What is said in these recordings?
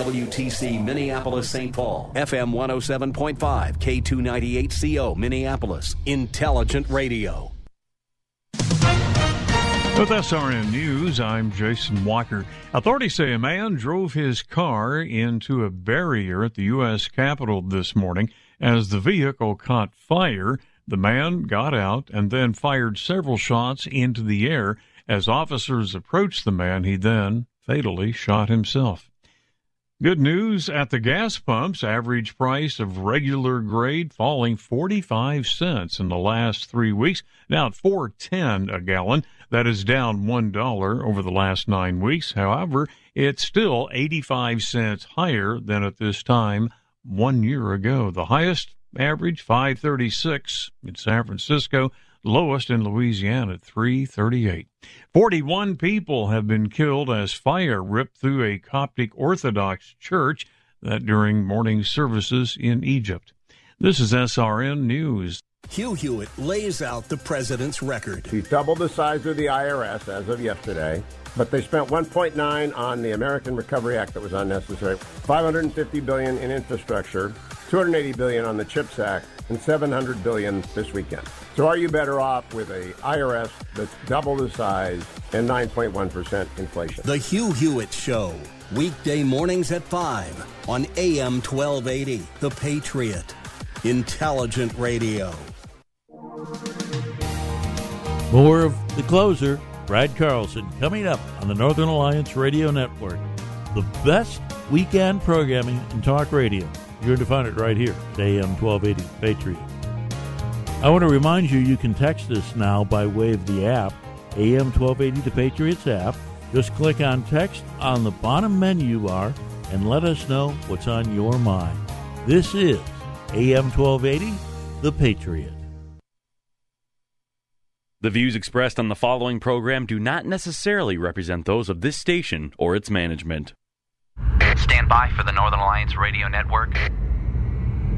WTC Minneapolis St. Paul, FM 107.5, K298CO Minneapolis, Intelligent Radio. With SRN News, I'm Jason Walker. Authorities say a man drove his car into a barrier at the U.S. Capitol this morning. As the vehicle caught fire, the man got out and then fired several shots into the air. As officers approached the man, he then fatally shot himself. Good news at the gas pumps. Average price of regular grade falling 45 cents in the last three weeks. Now at 410 a gallon. That is down $1 over the last nine weeks. However, it's still 85 cents higher than at this time one year ago. The highest average 536 in San Francisco lowest in Louisiana at 338. 41 people have been killed as fire ripped through a Coptic Orthodox church that during morning services in Egypt. This is SRN News. Hugh Hewitt lays out the president's record. He's doubled the size of the IRS as of yesterday, but they spent 1.9 on the American Recovery Act that was unnecessary, 550 billion in infrastructure, 280 billion on the CHIPS Act, and 700 billion this weekend. So are you better off with a IRS that's double the size and 9.1% inflation? The Hugh Hewitt Show, weekday mornings at 5 on AM 1280, The Patriot. Intelligent Radio. More of The Closer, Brad Carlson, coming up on the Northern Alliance Radio Network. The best weekend programming in talk radio. You're going to find it right here at AM 1280 Patriot. I want to remind you you can text us now by way of the app, AM 1280 The Patriots app. Just click on text on the bottom menu bar and let us know what's on your mind. This is AM 1280 The Patriot. The views expressed on the following program do not necessarily represent those of this station or its management. Stand by for the Northern Alliance Radio Network.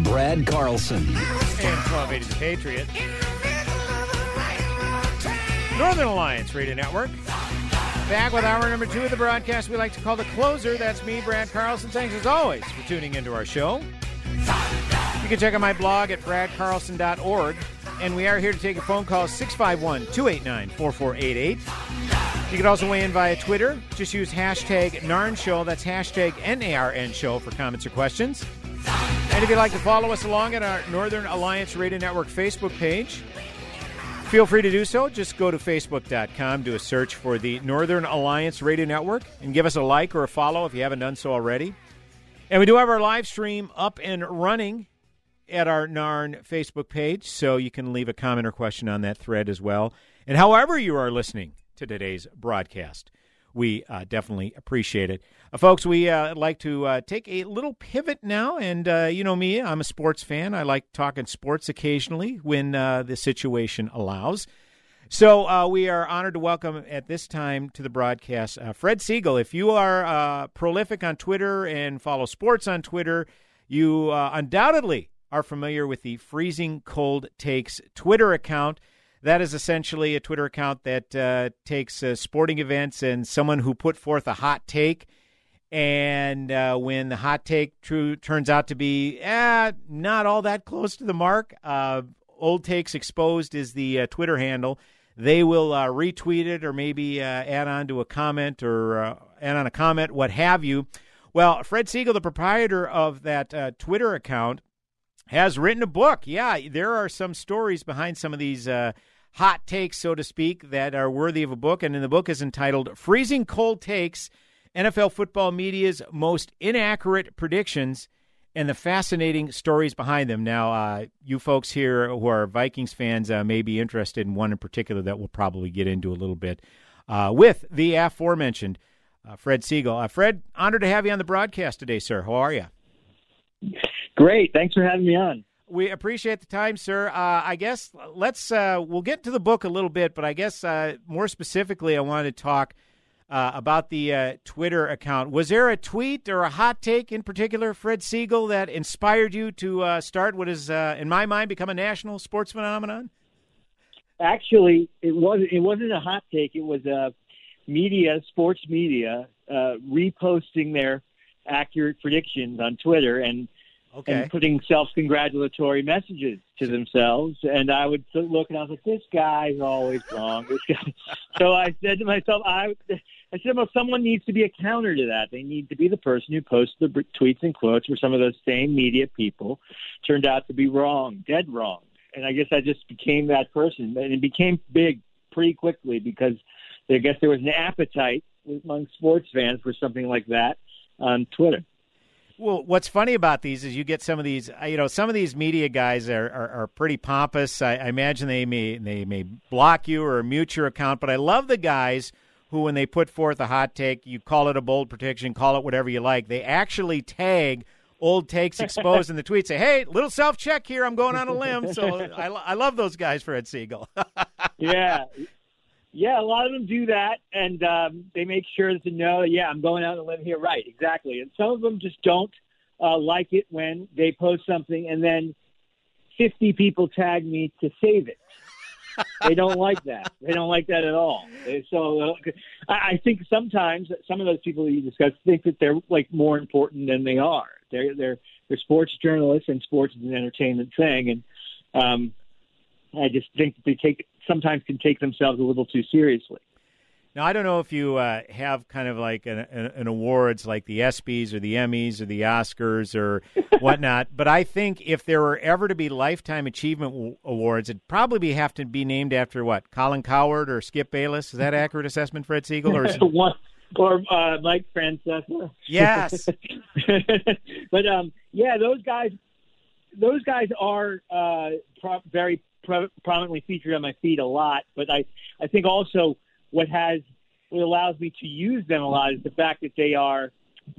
Brad Carlson. AM 1280 The Patriot. Northern Alliance Radio Network. Back with hour number two of the broadcast we like to call the closer. That's me, Brad Carlson. Thanks as always for tuning into our show. You can check out my blog at bradcarlson.org. And we are here to take a phone call 651 289 4488. You can also weigh in via Twitter. Just use hashtag NARN Show. That's hashtag NARN Show for comments or questions. And if you'd like to follow us along at our Northern Alliance Radio Network Facebook page, feel free to do so. Just go to facebook.com, do a search for the Northern Alliance Radio Network, and give us a like or a follow if you haven't done so already. And we do have our live stream up and running at our NARN Facebook page, so you can leave a comment or question on that thread as well. And however you are listening to today's broadcast, we uh, definitely appreciate it. Uh, folks, we uh, like to uh, take a little pivot now. And uh, you know me, I'm a sports fan. I like talking sports occasionally when uh, the situation allows. So we are honored to welcome at this time to the broadcast Fred Segal. If you are prolific on Twitter and follow sports on Twitter, you undoubtedly are familiar with the Freezing Cold Takes Twitter account. That is essentially a Twitter account that uh, takes uh, sporting events and someone who put forth a hot take. And uh, when the hot take true, turns out to be eh, not all that close to the mark, uh, Old Takes Exposed is the uh, Twitter handle. They will uh, retweet it or maybe add on to a comment or add on a comment, what have you. Well, Fred Segal, the proprietor of that uh, Twitter account, has written a book. Yeah, there are some stories behind some of these uh, hot takes, so to speak, that are worthy of a book. And in the book is entitled Freezing Cold Takes NFL Football Media's Most Inaccurate Predictions and the Fascinating Stories Behind Them. Now, uh, you folks here who are Vikings fans uh, may be interested in one in particular that we'll probably get into a little bit uh, with the aforementioned uh, Fred Segal. Uh, Fred, honored to have you on the broadcast today, sir. How are you? Great. Thanks for having me on. We appreciate the time, sir. Uh, I guess let's uh, we'll get to the book a little bit, but I guess uh, more specifically, I wanted to talk uh, about the uh, Twitter account. Was there a tweet or a hot take in particular, Fred Segal, that inspired you to uh, start what is, in my mind, become a national sports phenomenon? Actually, it was it wasn't a hot take. It was a media, sports media, reposting their accurate predictions on Twitter and okay. and putting self-congratulatory messages to themselves. And I would look and I was like, "This guy's always wrong." This guy. so I said to myself, "I." I said, well, someone needs to be a counter to that. They need to be the person who posts the tweets and quotes where some of those same media people turned out to be wrong, dead wrong. And I guess I just became that person. And it became big pretty quickly because I guess there was an appetite among sports fans for something like that on Twitter. Well, what's funny about these is you get some of these, uh, you know, some of these media guys are, are, are pretty pompous. I, I, imagine they may they may block you or mute your account, but I love the guys who, when they put forth a hot take, you call it a bold prediction, call it whatever you like. They actually tag old takes exposed in the tweet. Say, hey, little self check here. I'm going on a limb. So I, I love those guys, Fred Segal. yeah, yeah, a lot of them do that, and um, they make sure to know, yeah, I'm going out on a limb here. Right, exactly. And some of them just don't uh, like it when they post something and then 50 people tag me to save it. They don't like that. They don't like that at all. So uh, I think sometimes some of those people that you discuss think that they're like more important than they are. They're they're they're sports journalists, and sports is an entertainment thing, and um, I just think that they take sometimes can take themselves a little too seriously. Now, I don't know if you uh, have kind of like an, an, awards like the ESPYS or the Emmys or the Oscars or whatnot, but I think if there were ever to be lifetime achievement awards, it'd probably have to be named after what Colin Cowherd or Skip Bayless. Is that accurate assessment, Fred Segal? Or, it... or uh, Mike Francesa? Yes, but um, yeah, those guys, those guys are uh, pro- very pro- prominently featured on my feed a lot. But I, I think also what has what allows me to use them a lot is the fact that they are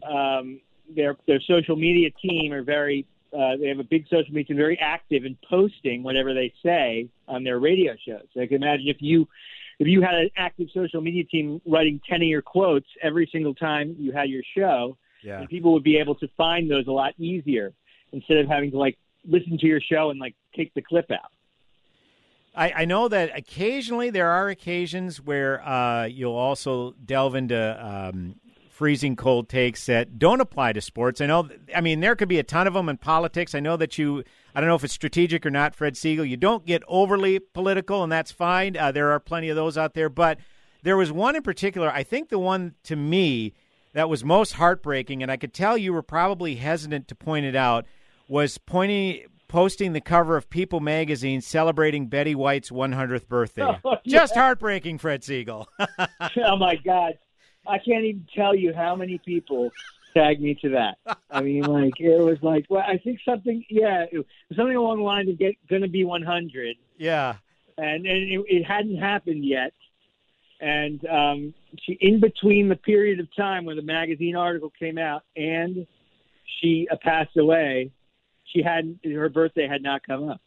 um, their their social media team are very uh, they have a big social media team, very active in posting whatever they say on their radio shows. So I can imagine if you if you had an active social media team writing ten of your quotes every single time you had your show, yeah. people would be able to find those a lot easier instead of having to like listen to your show and like take the clip out. I, I know that occasionally there are occasions where uh, you'll also delve into um, freezing cold takes that don't apply to sports. I know, I mean, there could be a ton of them in politics. I know that you, I don't know if it's strategic or not, Fred Segal. You don't get overly political, and that's fine. Uh, there are plenty of those out there. But there was one in particular, I think the one to me that was most heartbreaking, and I could tell you were probably hesitant to point it out, was pointing posting the cover of People magazine celebrating Betty White's 100th birthday. Oh, yeah. Just heartbreaking, Fred Segal. oh my God, I can't even tell you how many people tagged me to that. I mean, like it was like, well, I think something, yeah, something along the lines of get going to be 100. Yeah, and and it, it hadn't happened yet. And um, she, in between the period of time when the magazine article came out and she uh, passed away, she hadn't her birthday had not come up.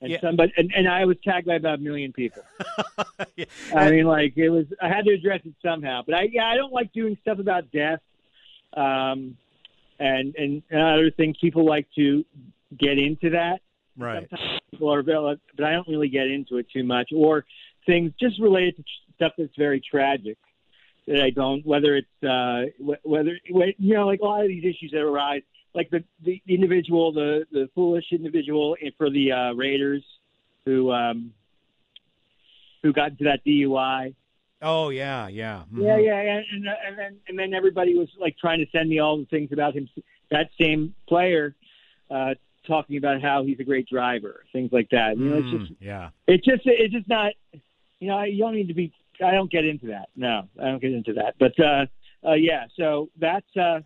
And yeah. somebody and, and I was tagged by about a million people. yeah. I mean, like it was. I had to address it somehow. But I, yeah, I don't like doing stuff about death, um, and and other things. People like to get into that. Right. Sometimes people are, but I don't really get into it too much. Or things just related to stuff that's very tragic that I don't. Whether it's uh, whether you know, like a lot of these issues that arise like the the individual, the the foolish individual for the uh, Raiders who um, who got into that DUI. Oh yeah, yeah, mm-hmm. yeah, yeah, and, and, and then and then everybody was like trying to send me all the things about him. That same player uh, talking about how he's a great driver, things like that. You know, it's just Mm, yeah. it's just it's just not. You know, you don't need to be. I don't get into that. No, I don't get into that. But uh, uh, yeah, so that's uh,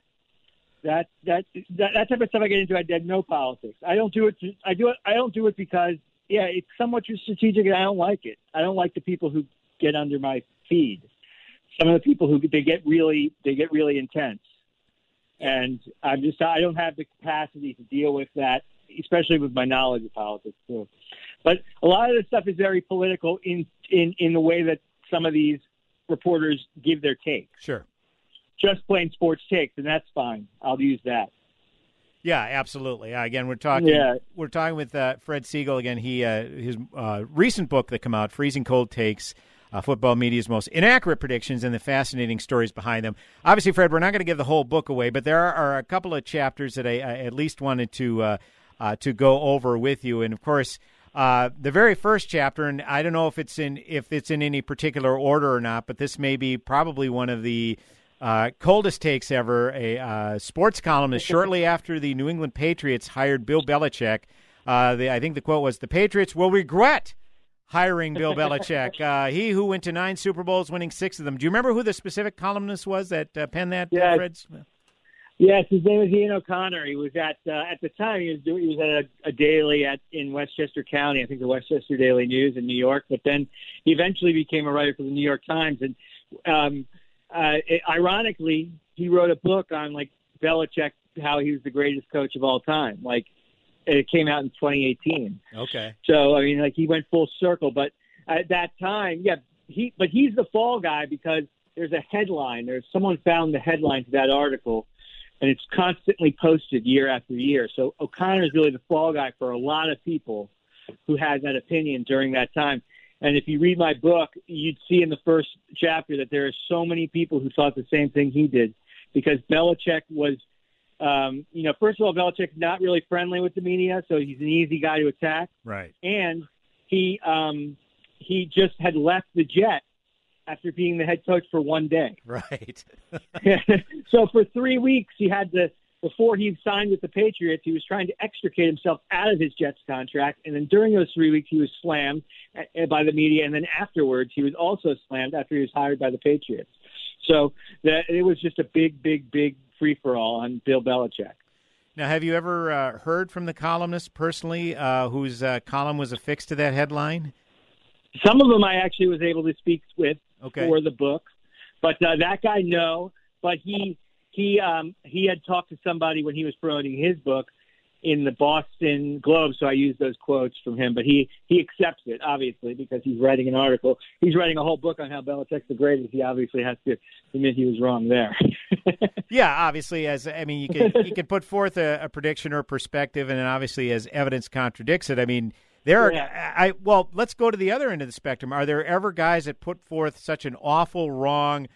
that that that that type of stuff I get into. I did no politics. I don't do it. To, I do it. I don't do it because yeah, it's somewhat strategic, and I don't like it. I don't like the people who get under my feed. Some of the people who they get really they get really intense, and I'm just I don't have the capacity to deal with that, especially with my knowledge of politics too. But a lot of this stuff is very political in in in the way that some of these reporters give their take. Sure. Just plain sports takes, and that's fine. I'll use that. Yeah, absolutely. Uh, again, we're talking. Yeah. We're talking with uh, Fred Segal again. He uh, his uh, recent book that come out, "Freezing Cold Takes." Uh, football media's most inaccurate predictions and the fascinating stories behind them. Obviously, Fred, we're not going to give the whole book away, but there are, are a couple of chapters that I, I at least wanted to uh, uh, to go over with you. And of course, uh, the very first chapter, and I don't know if it's in if it's in any particular order or not, but this may be probably one of the uh, coldest takes ever. A uh, sports columnist shortly after the New England Patriots hired Bill Belichick. Uh, the, I think the quote was, "The Patriots will regret." Hiring Bill Belichick, uh, he who went to nine Super Bowls, winning six of them. Do you remember who the specific columnist was that uh, penned that? Yeah. Uh, Fred? Yes, his name was Ian O'Connor. He was at uh, at the time he was doing he was at a, a daily at in Westchester County, I think the Westchester Daily News in New York. But then he eventually became a writer for the New York Times. And um, uh, it, ironically, he wrote a book on like Belichick, how he was the greatest coach of all time. Like it came out in 2018. Okay. So I mean, like he went full circle. But at that time, yeah, he but he's the fall guy because there's a headline. There's someone found the headline to that article, and it's constantly posted year after year. So O'Connor is really the fall guy for a lot of people who had that opinion during that time. And if you read my book, you'd see in the first chapter that there are so many people who thought the same thing he did, because Belichick was um, you know, first of all, Belichick's not really friendly with the media, so he's an easy guy to attack. Right. And he um, he just had left the Jet after being the head coach for one day. Right. so for three weeks, he had to before he signed with the Patriots, he was trying to extricate himself out of his Jets contract, and then during those three weeks, he was slammed uh, by the media, and then afterwards, he was also slammed after he was hired by the Patriots. So that it was just a big, big, big free for all on Bill Belichick. Now, have you ever uh, heard from the columnist personally uh, whose uh, column was affixed to that headline? Some of them I actually was able to speak with Okay. for the book, but uh, that guy no. But he he um, he had talked to somebody when he was promoting his book in the Boston Globe, so I used those quotes from him. But he he accepts it obviously because he's writing an article. He's writing a whole book on how Belichick's the greatest. He obviously has to admit he was wrong there. Yeah, obviously, as I mean, you can you can put forth a, a prediction or perspective, and then obviously, as evidence contradicts it, I mean, there are. Yeah. I well, let's go to the other end of the spectrum. Are there ever guys that put forth such an awful, wrong,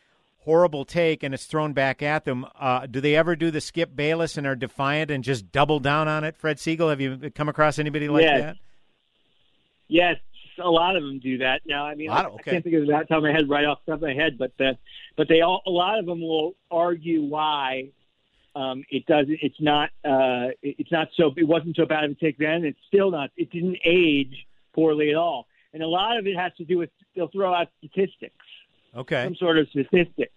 horrible take, and it's thrown back at them? Uh, do they ever do the Skip Bayless and are defiant and just double down on it? Fred Segal, have you come across anybody like Yes. that? Yes, a lot of them do that. Now, I mean, I, of- okay. I can't think of the top of my head right off the top of my head, but the, but they all a lot of them will argue why um, it doesn't. It's not. Uh, it's not so. It wasn't so bad of a take then. It's still not. It didn't age poorly at all, and a lot of it has to do with they'll throw out statistics Okay. some sort of statistics.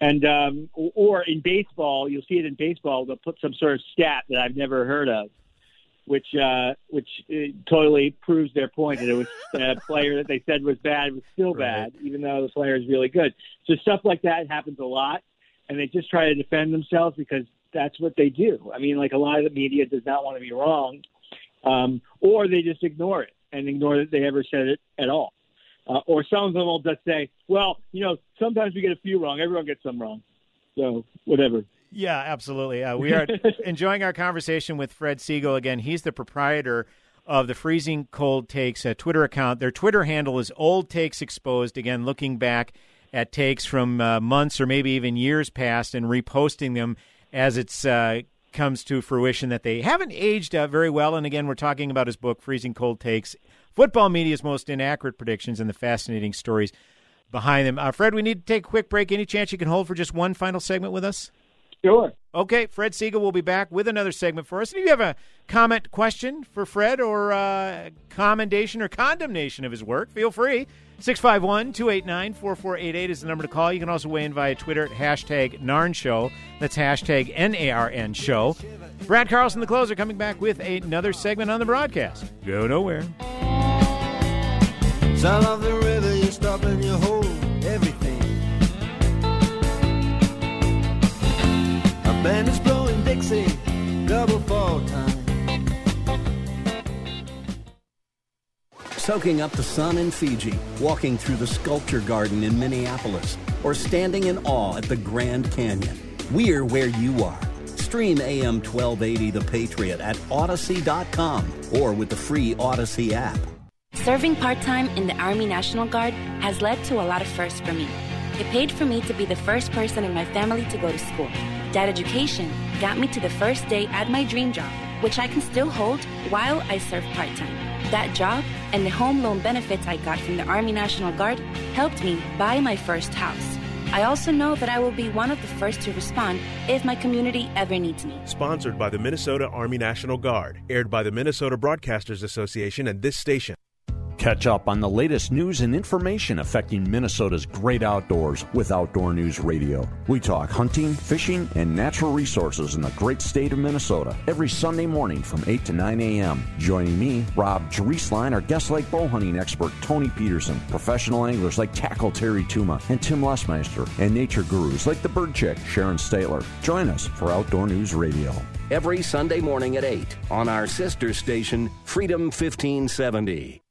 And um, or- in baseball, you'll see it in baseball. They'll put some sort of stat that I've never heard of, which uh, which uh, totally proves their point that it was a player that they said was bad was still bad, even though the player is really good. So stuff like that happens a lot, and they just try to defend themselves because that's what they do. I mean, like a lot of the media does not want to be wrong, um, or they just ignore it and ignore that they ever said it at all. Uh, or some of them will just say, well, you know, sometimes we get a few wrong. Everyone gets some wrong. So, whatever. Yeah, absolutely. Uh, we are enjoying our conversation with Fred Segal. Again, he's the proprietor of the Freezing Cold Takes uh, Twitter account. Their Twitter handle is Old Takes Exposed. Again, looking back at takes from uh, months or maybe even years past and reposting them as it's uh, comes to fruition that they haven't aged uh, very well. And again, we're talking about his book, Freezing Cold Takes Football Media's Most Inaccurate Predictions and the Fascinating Stories behind them. Uh, Fred, we need to take a quick break. Any chance you can hold for just one final segment with us? Sure. Okay, Fred Segal will be back with another segment for us. And if you have a comment, question for Fred, or uh, commendation or condemnation of his work, feel free. 651 289 4488 is the number to call. You can also weigh in via Twitter at hashtag NARN Show. That's hashtag N A R N Show. Brad Carlson, the closer, coming back with another segment on the broadcast. Go nowhere. Sound of the river, you stop and you hold everything. A band is blowing Dixie, double fall time. Soaking up the sun in Fiji, walking through the sculpture garden in Minneapolis, or standing in awe at the Grand Canyon. We're where you are. Stream AM 1280 The Patriot at Odyssey.com or with the free Odyssey app. Serving part time in the Army National Guard has led to a lot of firsts for me. It paid for me to be the first person in my family to go to school. That education got me to the first day at my dream job, which I can still hold while I serve part time. That job and the home loan benefits I got from the Army National Guard helped me buy my first house. I also know that I will be one of the first to respond if my community ever needs me. Sponsored by the Minnesota Army National Guard, aired by the Minnesota Broadcasters Association and this station. Catch up on the latest news and information affecting Minnesota's great outdoors with Outdoor News Radio. We talk hunting, fishing, and natural resources in the great state of Minnesota every Sunday morning from 8 to 9 a.m. Joining me, Rob Drieslein, our guest lake bow hunting expert Tony Peterson, professional anglers like Tackle Terry Tuma and Tim Lesmeister, and nature gurus like the bird chick Sharon Stiteler. Join us for Outdoor News Radio. Every Sunday morning at 8 on our sister station, Freedom 1570.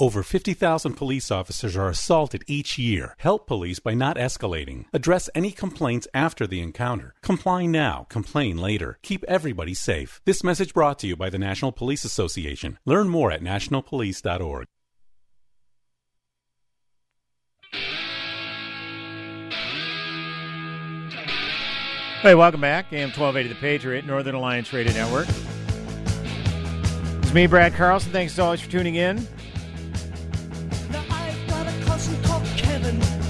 Over 50,000 police officers are assaulted each year. Help police by not escalating. Address any complaints after the encounter. Comply now, complain later. Keep everybody safe. This message brought to you by the National Police Association. Learn more at nationalpolice.org. Hey, welcome back. AM 1280 The Patriot, Northern Alliance Radio Network. It's me, Brad Carlson. Thanks as always for tuning in.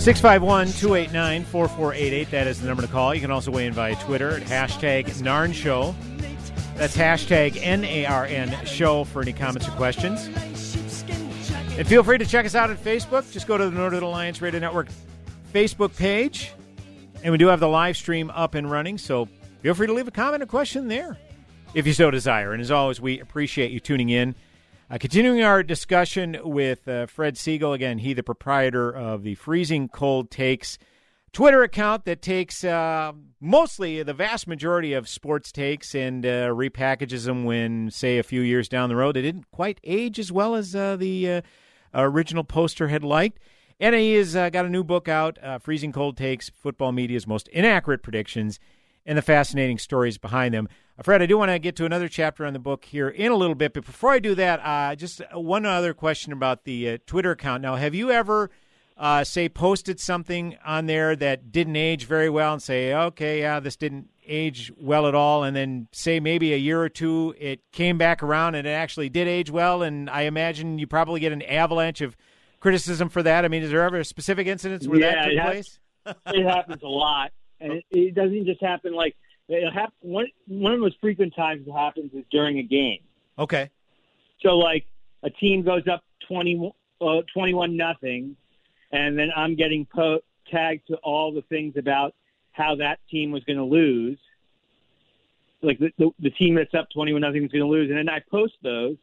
651 289 4488. That is the number to call. You can also weigh in via Twitter at hashtag NARN Show. That's hashtag N A R N Show for any comments or questions. And feel free to check us out at Facebook. Just go to the Northern Alliance Radio Network Facebook page. And we do have the live stream up and running, so feel free to leave a comment or question there if you so desire. And as always, we appreciate you tuning in. Uh, continuing our discussion with uh, Fred Segal, again, he the proprietor of the Freezing Cold Takes Twitter account that takes uh, mostly the vast majority of sports takes and uh, repackages them when, say, a few years down the road, they didn't quite age as well as uh, the uh, original poster had liked. And he has got a new book out, Freezing Cold Takes Football Media's Most Inaccurate Predictions and the Fascinating Stories Behind Them. Uh, Fred, I do want to get to another chapter on the book here in a little bit, but before I do that, uh, just one other question about the uh, Twitter account. Now, have you ever uh, say posted something on there that didn't age very well, and say, okay, yeah, this didn't age well at all, and then say maybe a year or two it came back around and it actually did age well, and I imagine you probably get an avalanche of criticism for that. I mean, is there ever a specific incidents where yeah, that took place? it happens a lot, and it, it doesn't just happen like it hap- one one of the most frequent times it happens is during a game. Okay. So like a team goes up 20, uh, 21 nothing, and then I'm getting po- tagged to all the things about how that team was going to lose. Like the, the, the team that's up 21 nothing is going to lose, and then I post those,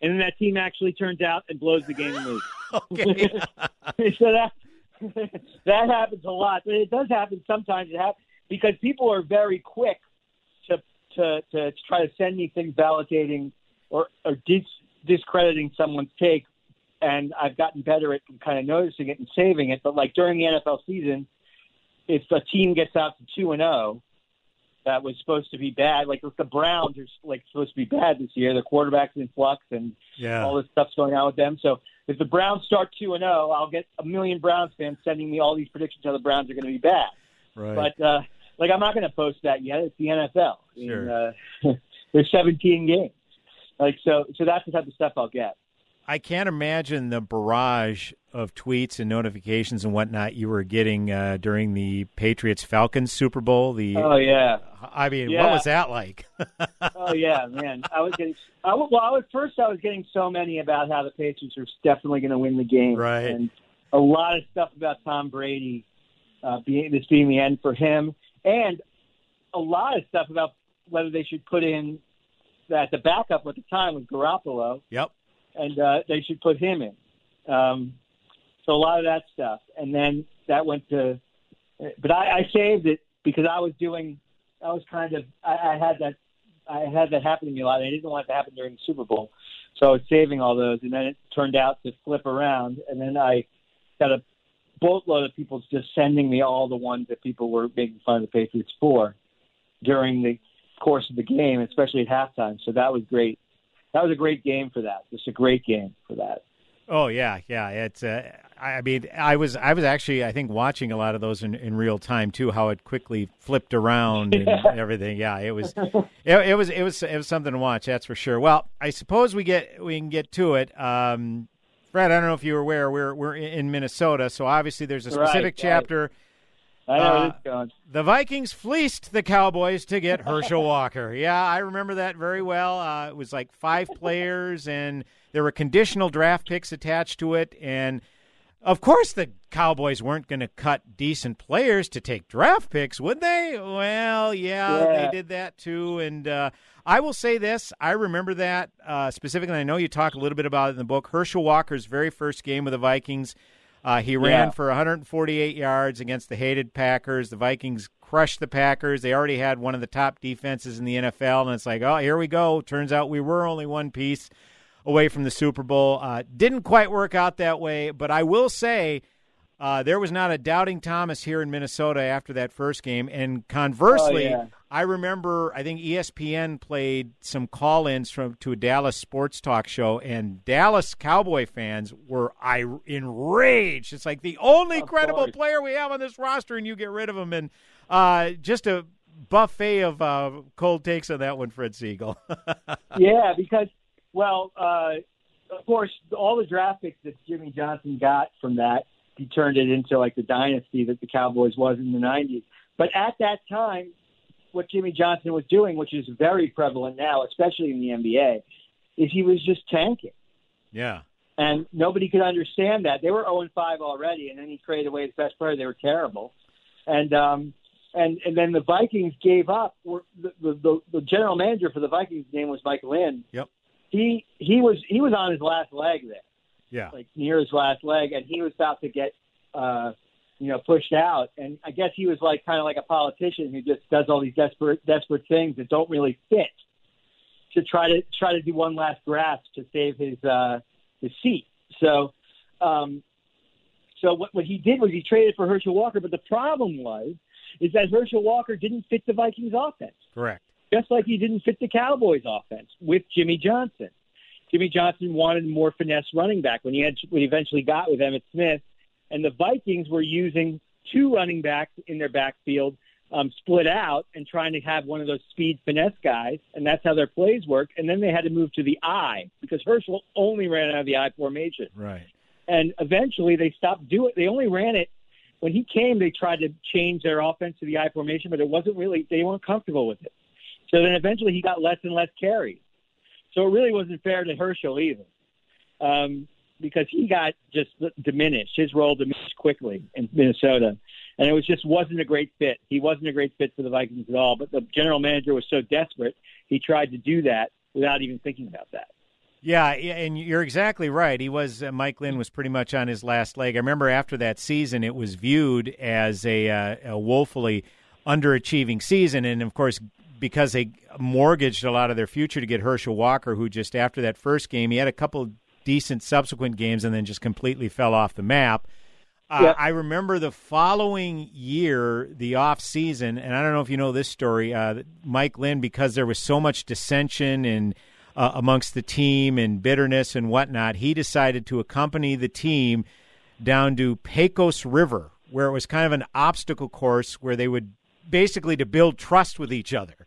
and then that team actually turns out and blows the game and loses. okay. so that that happens a lot, but it does happen sometimes. It happens because people are very quick to to to try to send me things validating or or dis, discrediting someone's take, and I've gotten better at kind of noticing it and saving it. But like during the NFL season, if a team gets out to two and zero, that was supposed to be bad. Like the Browns are like supposed to be bad this year, the quarterback's in flux and Yeah. all this stuff's going on with them. So if the Browns start two and zero, I'll get a million Browns fans sending me all these predictions how the Browns are going to be bad. Right. But uh, like I'm not going to post that yet. It's the NFL. Sure. uh, there's 17 games. Like so, so that's the type of stuff I'll get. I can't imagine the barrage of tweets and notifications and whatnot you were getting uh, during the Patriots Falcons Super Bowl. The Oh yeah. I mean, Yeah. what was that like? oh yeah, man. I was getting. I well, I was first. I was getting so many about how the Patriots are definitely going to win the game, Right. And a lot of stuff about Tom Brady uh, being this being the end for him, and a lot of stuff about whether they should put in that the backup at the time was Garoppolo, Yep. And uh, they should put him in. Um, so a lot of that stuff, and then that went to. But I, I saved it because I was doing. I was kind of. I, I had that. I had that happen to me a lot. I didn't want it to happen during the Super Bowl, so I was saving all those, and then it turned out to flip around, and then I got a boatload of people just sending me all the ones that people were making fun of the Patriots for during the course of the game, especially at halftime. So that was great. That was a great game for that. Just a great game for that. Oh yeah, yeah. It's. Uh, I mean, I was. I was actually. I think watching a lot of those in, in real time too. How it quickly flipped around and Yeah. everything. Yeah, it was. It, it was. It was. It was something to watch. That's for sure. Well, I suppose we get. We can get to it. Um, Fred, I don't know if you were aware. We're we're in Minnesota, so obviously there's a specific right. chapter. I know Uh, going. The Vikings fleeced the Cowboys to get Herschel Walker. Yeah, I remember that very well. Uh, it was like five players, and there were conditional draft picks attached to it. And of course, the Cowboys weren't going to cut decent players to take draft picks, would they? Well, yeah, Yeah. they did that too. And uh, I will say this I remember that uh, specifically. I know you talk a little bit about it in the book. Herschel Walker's very first game with the Vikings. Uh, he ran Yeah. for 148 yards against the hated Packers. The Vikings crushed the Packers. They already had one of the top defenses in the NFL, and it's like, oh, here we go. Turns out we were only one piece away from the Super Bowl. Uh, didn't quite work out that way, but I will say uh, there was not a doubting Thomas here in Minnesota after that first game. And conversely, Oh, yeah. I remember I think ESPN played some call-ins from to a Dallas sports talk show, and Dallas Cowboy fans were I enraged. It's like the only Of credible course. player we have on this roster, and you get rid of him. And uh, just a buffet of uh, cold takes on that one, Fred Segal. yeah, because well, uh, of course, all the draft picks that Jimmy Johnson got from that, he turned it into like the dynasty that the Cowboys was in the '90s. But at that time, what Jimmy Johnson was doing, which is very prevalent now, especially in the NBA, is he was just tanking. yeah. and nobody could understand that. They were 0 5 already, and then he traded away his best player. They were terrible, and um, and and then the Vikings gave up. The, the the the general manager for the Vikings' name was Mike Lynn. Yep. He he was he was on his last leg there, Yeah. like near his last leg, and he was about to get. Uh, you know, pushed out, and I guess he was like kind of like a politician who just does all these desperate, desperate things that don't really fit to try to try to do one last grasp to save his uh, his seat. So, um, so what, what he did was he traded for Herschel Walker, but the problem was is that Herschel Walker didn't fit the Vikings offense, Correct. just like he didn't fit the Cowboys offense with Jimmy Johnson. Jimmy Johnson wanted more finesse running back when he had when he eventually got with Emmitt Smith, and the Vikings were using two running backs in their backfield, um, split out, and trying to have one of those speed finesse guys, and that's how their plays work. And then they had to move to the I because Herschel only ran out of the I formation. Right. And eventually they stopped doing. They only ran it when he came. They tried to change their offense to the I formation, but it wasn't really. They weren't comfortable with it. So then eventually he got less and less carries. So it really wasn't fair to Herschel either, um, because he got just diminished. His role diminished quickly in Minnesota, and it was just wasn't a great fit. He wasn't a great fit for the Vikings at all. But the general manager was so desperate, he tried to do that without even thinking about that. Yeah, and you're exactly right. He was uh, Mike Lynn was pretty much on his last leg. I remember after that season, it was viewed as a, uh, a woefully underachieving season, and of course, because they mortgaged a lot of their future to get Herschel Walker, who just after that first game, he had a couple decent subsequent games and then just completely fell off the map. Uh, I remember the following year, the off season, and I don't know if you know this story. Uh, Mike Lynn, because there was so much dissension and uh, amongst the team and bitterness and whatnot, he decided to accompany the team down to Pecos River, where it was kind of an obstacle course where they would basically to build trust with each other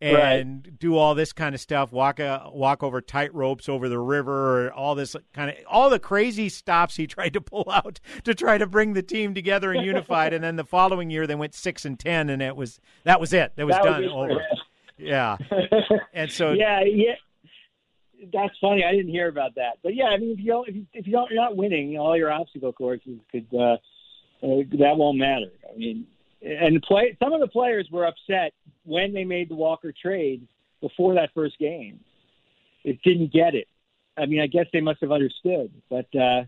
and right. do all this kind of stuff walk a, walk over tight ropes over the river or all this kind of all the crazy stops he tried to pull out to try to bring the team together and unified and then the following year they went 6 and 10 and it was that was it that was that done over yeah and so yeah yeah that's funny. I didn't hear about that, but yeah, I mean, if you don't, if you, if you don't, you're not winning, all your obstacle courses could uh, uh, that won't matter. I mean, and play some of the players were upset when they made the Walker trade before that first game. It didn't get it. I mean, I guess they must have understood, but uh,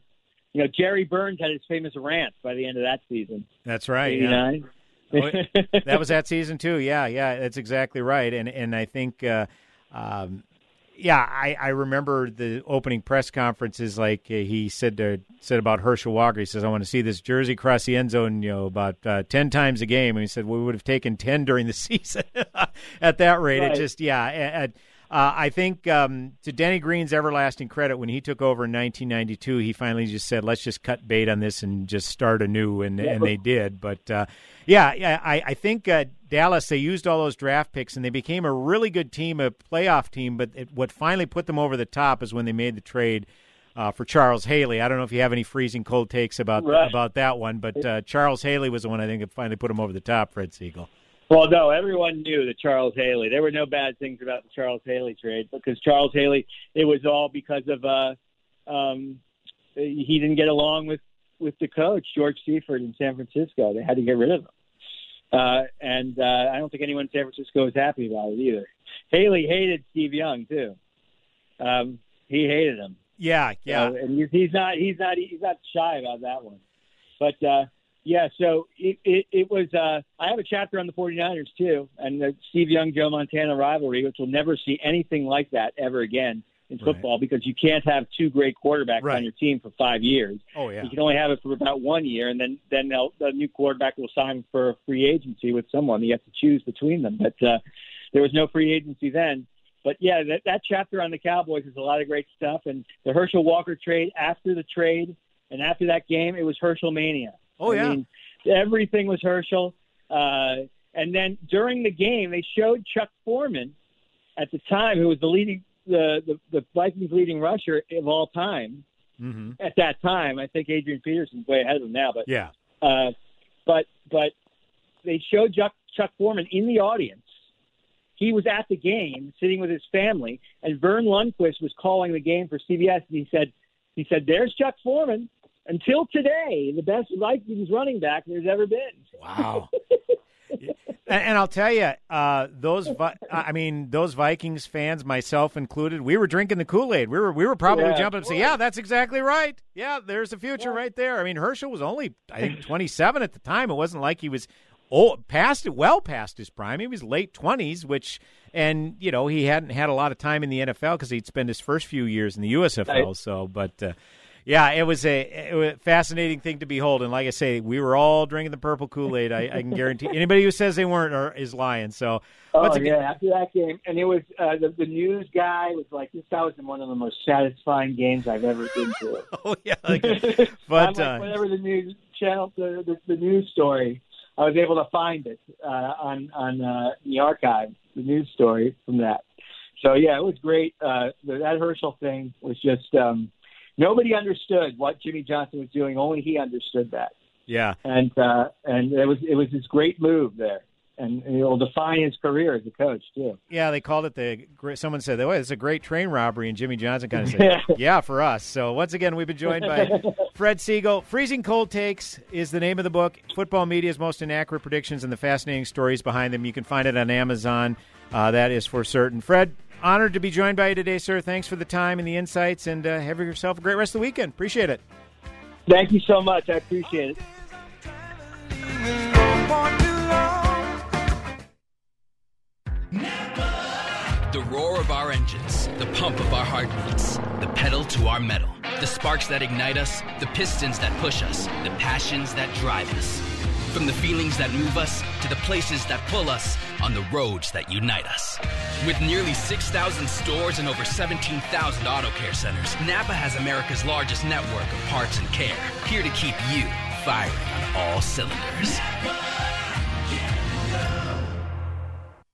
you know, Jerry Burns had his famous rant by the end of that season. That's right. 89. Yeah. oh, that was that season too. Yeah, yeah, that's exactly right. And and I think uh, um, yeah, I, I remember the opening press conferences. Like uh, he said to, said about Herschel Walker. He says, "I want to see this jersey cross the end zone, you know, about uh, ten times a game." And he said, "We would have taken ten during the season at that rate." Right. It just, yeah. At, uh, I think um, to Denny Green's everlasting credit, when he took over in 1992, he finally just said, "Let's just cut bait on this and just start anew," and yeah. and they did. But uh, yeah, yeah, I, I think uh, Dallas they used all those draft picks and they became a really good team, a playoff team. But it, what finally put them over the top is when they made the trade. Uh, for Charles Haley, I don't know if you have any freezing cold takes about right. about that one, but uh, Charles Haley was the one I think that finally put him over the top. Fred Segal. Well, no, everyone knew that Charles Haley. There were no bad things about the Charles Haley trade because Charles Haley, it was all because of uh, um, he didn't get along with with the coach George Seifert in San Francisco. They had to get rid of him, uh, and uh, I don't think anyone in San Francisco was happy about it either. Haley hated Steve Young too. Um, he hated him. Yeah, yeah, so, and he's, he's not he's not he's not shy about that one. But uh, yeah, so it, it, it was. Uh, I have a chapter on the 49ers too, and the Steve Young Joe Montana rivalry, which will never see anything like that ever again in football right. because you can't have two great quarterbacks right. on your team for five years. Oh yeah, you can only have it for about one year, and then then the new quarterback will sign for free agency with someone. You have to choose between them, but uh, there was no free agency then. But yeah, that, that chapter on the Cowboys is a lot of great stuff, and the Herschel Walker trade after the trade and after that game, it was Herschel mania. Oh yeah, mean, everything was Herschel. Uh, and then during the game, they showed Chuck Foreman at the time, who was the leading the the, the Vikings leading rusher of all time. Mm-hmm. At that time, I think Adrian Peterson's way ahead of him now, but yeah. Uh, but but they showed Chuck Chuck Foreman in the audience. He was at the game, sitting with his family, and Verne Lundquist was calling the game for CBS, and he said, he said, "There's Chuck Foreman." Until today, the best Vikings running back there's ever been. Wow. and, and, I'll tell you, uh, those I mean, those Vikings fans, myself included, we were drinking the Kool Aid. We were we were probably yeah. jumping up and say, "Yeah, that's exactly right. Yeah, there's the future yeah. right there." I mean, Herschel was only I think 27 at the time. It wasn't like he was old, past it, well past his prime. He was late 20s, which and you know he hadn't had a lot of time in the NFL because he'd spent his first few years in the USFL. Right. So, but. Uh, Yeah, it was a, it was a fascinating thing to behold, and like I say, we were all drinking the purple Kool Aid. I, I, can guarantee anybody who says they weren't are, is lying. So, oh yeah, after that game, and it was uh, the, the news guy was like, "This guy was in one of the most satisfying games I've ever been to." oh yeah, like but like, whatever the news channel, the, the, the news story, I was able to find it uh, on on uh, the archive, the news story from that. So yeah, it was great. Uh, that Herschel thing was just. Um, nobody understood what Jimmy Johnson was doing. Only he understood that. Yeah, and uh, and it was it was this great move there, and, it'll define his career as a coach too. Yeah, they called it the. Someone said, "Oh, it's a great train robbery," and Jimmy Johnson kind of said, "Yeah, for us." So once again, we've been joined by Fred Segal. Freezing Cold Takes is the name of the book. Football media's most inaccurate predictions and the fascinating stories behind them. You can find it on Amazon. Uh, that is for certain. Fred, honored to be joined by you today, sir. Thanks for the time and the insights, and uh, have yourself a great rest of the weekend. Appreciate it. Thank you so much. I appreciate it. The roar of our engines, the pump of our heartbeats, the pedal to our metal, the sparks that ignite us, the pistons that push us, the passions that drive us. From the feelings that move us to the places that pull us on the roads that unite us. With nearly 6,000 stores and over 17,000 auto care centers, Napa has America's largest network of parts and care, here to keep you firing on all cylinders.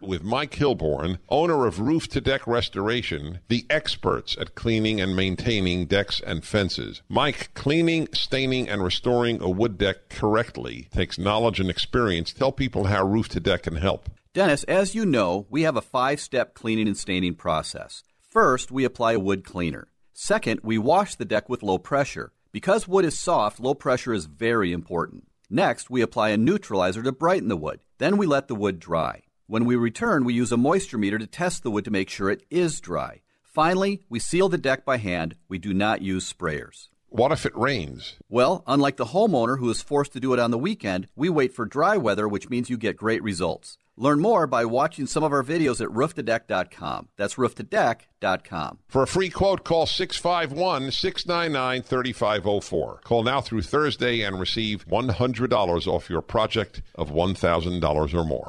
with Mike Hilborn, owner of Roof to Deck Restoration, the experts at cleaning and maintaining decks and fences. Mike, cleaning, staining, and restoring a wood deck correctly takes knowledge and experience. Tell people how Roof to Deck can help. Dennis, as you know, we have a five step cleaning and staining process. First, we apply a wood cleaner. Second, we wash the deck with low pressure. Because wood is soft, low pressure is very important. Next, we apply a neutralizer to brighten the wood. Then we let the wood dry. When we return, we use a moisture meter to test the wood to make sure it is dry. Finally, we seal the deck by hand. We do not use sprayers. What if it rains? Well, unlike the homeowner who is forced to do it on the weekend, we wait for dry weather, which means you get great results. Learn more by watching some of our videos at rooftodeck.com. That's rooftodeck.com. For a free quote, call 651 699 3504. Call now through Thursday and receive $100 off your project of $1,000 or more.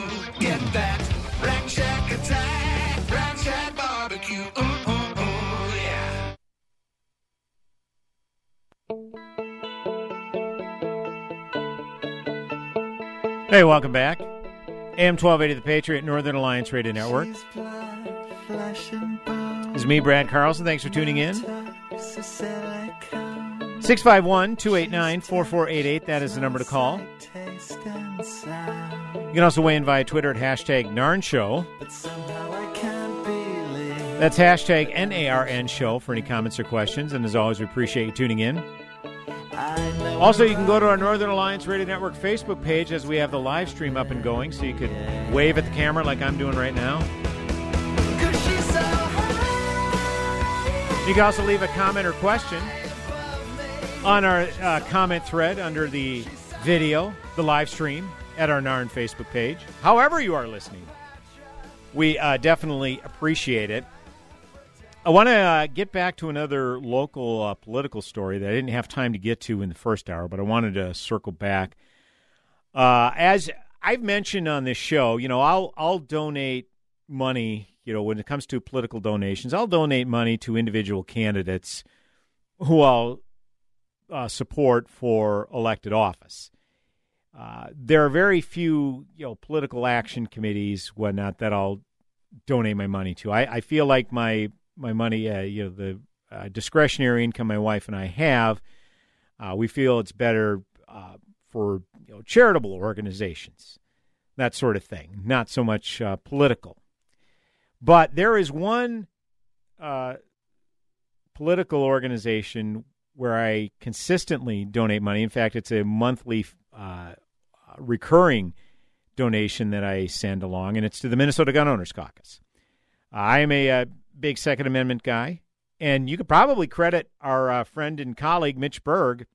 Hey, welcome back. AM 1280 The Patriot, Northern Alliance Radio Network. This is me, Brad Carlson. Thanks for tuning in. 651 289 4488. That is the number to call. You can also weigh in via Twitter at hashtag NARN Show. That's hashtag NARN Show for any comments or questions. And as always, we appreciate you tuning in. Also, you can go to our Northern Alliance Radio Network Facebook page as we have the live stream up and going, so you could wave at the camera like I'm doing right now. You can also leave a comment or question on our uh, comment thread under the video, the live stream. at our NARN Facebook page. However, you are listening, we uh, definitely appreciate it. I want to uh, get back to another local uh, political story that I didn't have time to get to in the first hour, but I wanted to circle back. Uh, as I've mentioned on this show, you know, I'll I'll donate money. You know, when it comes to political donations, I'll donate money to individual candidates who I'll uh, support for elected office. Uh, there are very few, you know, political action committees, whatnot, that I'll donate my money to. I, I feel like my my money, uh, you know, the uh, discretionary income my wife and I have, uh, we feel it's better uh, for you know, charitable organizations, that sort of thing, not so much uh, political. But there is one uh, political organization where I consistently donate money. In fact, it's a monthly recurring donation that I send along, and it's to the Minnesota Gun Owners Caucus. I am a, a big Second Amendment guy, and you could probably credit our uh, friend and colleague Mitch Berg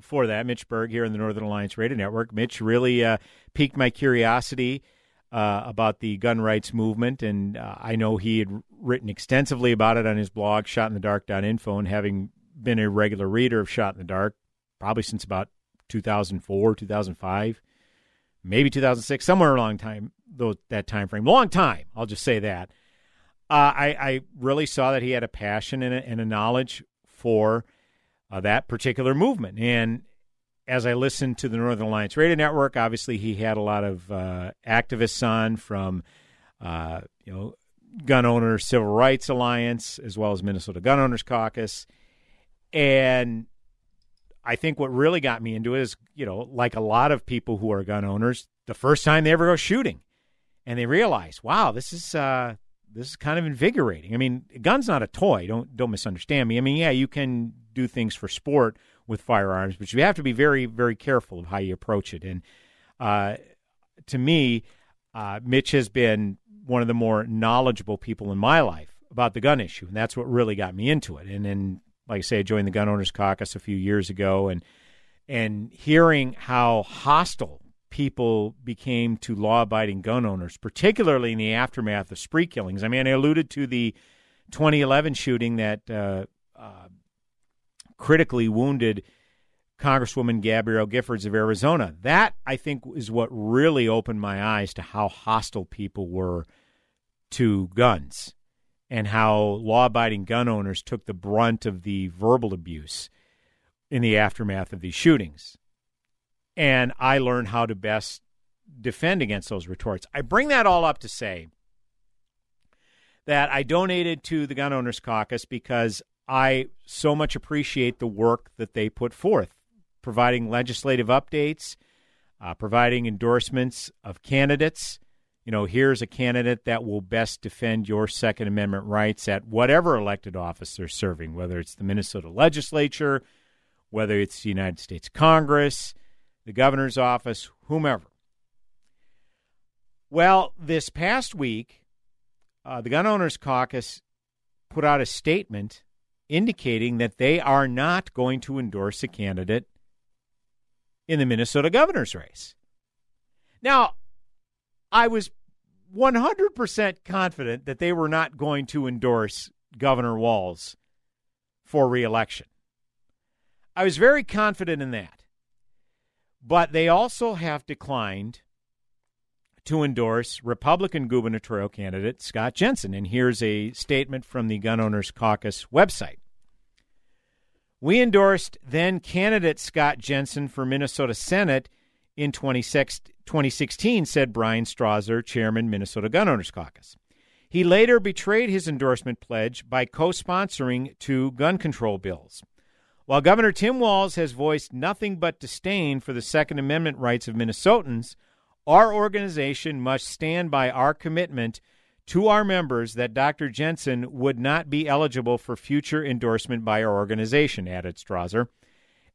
for that. Mitch Berg here in the Northern Alliance Radio Network. Mitch really uh, piqued my curiosity uh, about the gun rights movement, and uh, I know he had written extensively about it on his blog, shotinthedark.info, and having been a regular reader of Shot in the Dark probably since about 2004, 2005, maybe 2006, somewhere along time, though that time frame, long time. I'll just say that. Uh, I, I really saw that he had a passion and a, and a knowledge for uh, that particular movement. And as I listened to the Northern Alliance Radio Network, obviously he had a lot of uh, activists on from, uh, you know, Gun Owners Civil Rights Alliance as well as Minnesota Gun Owners Caucus, and I think what really got me into it is, you know, like a lot of people who are gun owners, the first time they ever go shooting, and they realize, wow, this is uh, this is kind of invigorating. I mean, a gun's not a toy. Don't don't misunderstand me. I mean, yeah, you can do things for sport with firearms, but you have to be very very careful of how you approach it. And uh, to me, uh, Mitch has been one of the more knowledgeable people in my life about the gun issue, and that's what really got me into it. And then, like I say, I joined the Gun Owners Caucus a few years ago, and and hearing how hostile people became to law abiding gun owners, particularly in the aftermath of spree killings. I mean, I alluded to the 2011 shooting that uh, uh, critically wounded Congresswoman Gabrielle Giffords of Arizona. That, I think, is what really opened my eyes to how hostile people were to guns and how law abiding gun owners took the brunt of the verbal abuse in the aftermath of these shootings and I learn how to best defend against those retorts. I bring that all up to say that I donated to the Gun Owners Caucus because I so much appreciate the work that they put forth, providing legislative updates, uh, providing endorsements of candidates. You know, here's a candidate that will best defend your Second Amendment rights at whatever elected office they're serving, whether it's the Minnesota legislature, whether it's the United States Congress, the governor's office, whomever. Well, this past week, uh, the Gun Owners Caucus put out a statement indicating that they are not going to endorse a candidate in the Minnesota governor's race. Now, I was 100% confident that they were not going to endorse Governor Walz for reelection. I was very confident in that. But they also have declined to endorse Republican gubernatorial candidate Scott Jensen. And here's a statement from the Gun Owners Caucus website. We endorsed then candidate Scott Jensen for Minnesota Senate in 2016, said Brian Strawser, chairman, Minnesota Gun Owners Caucus. He later betrayed his endorsement pledge by co sponsoring two gun control bills. While Governor Tim Walz has voiced nothing but disdain for the Second Amendment rights of Minnesotans, our organization must stand by our commitment to our members that Dr. Jensen would not be eligible for future endorsement by our organization, added Strawser.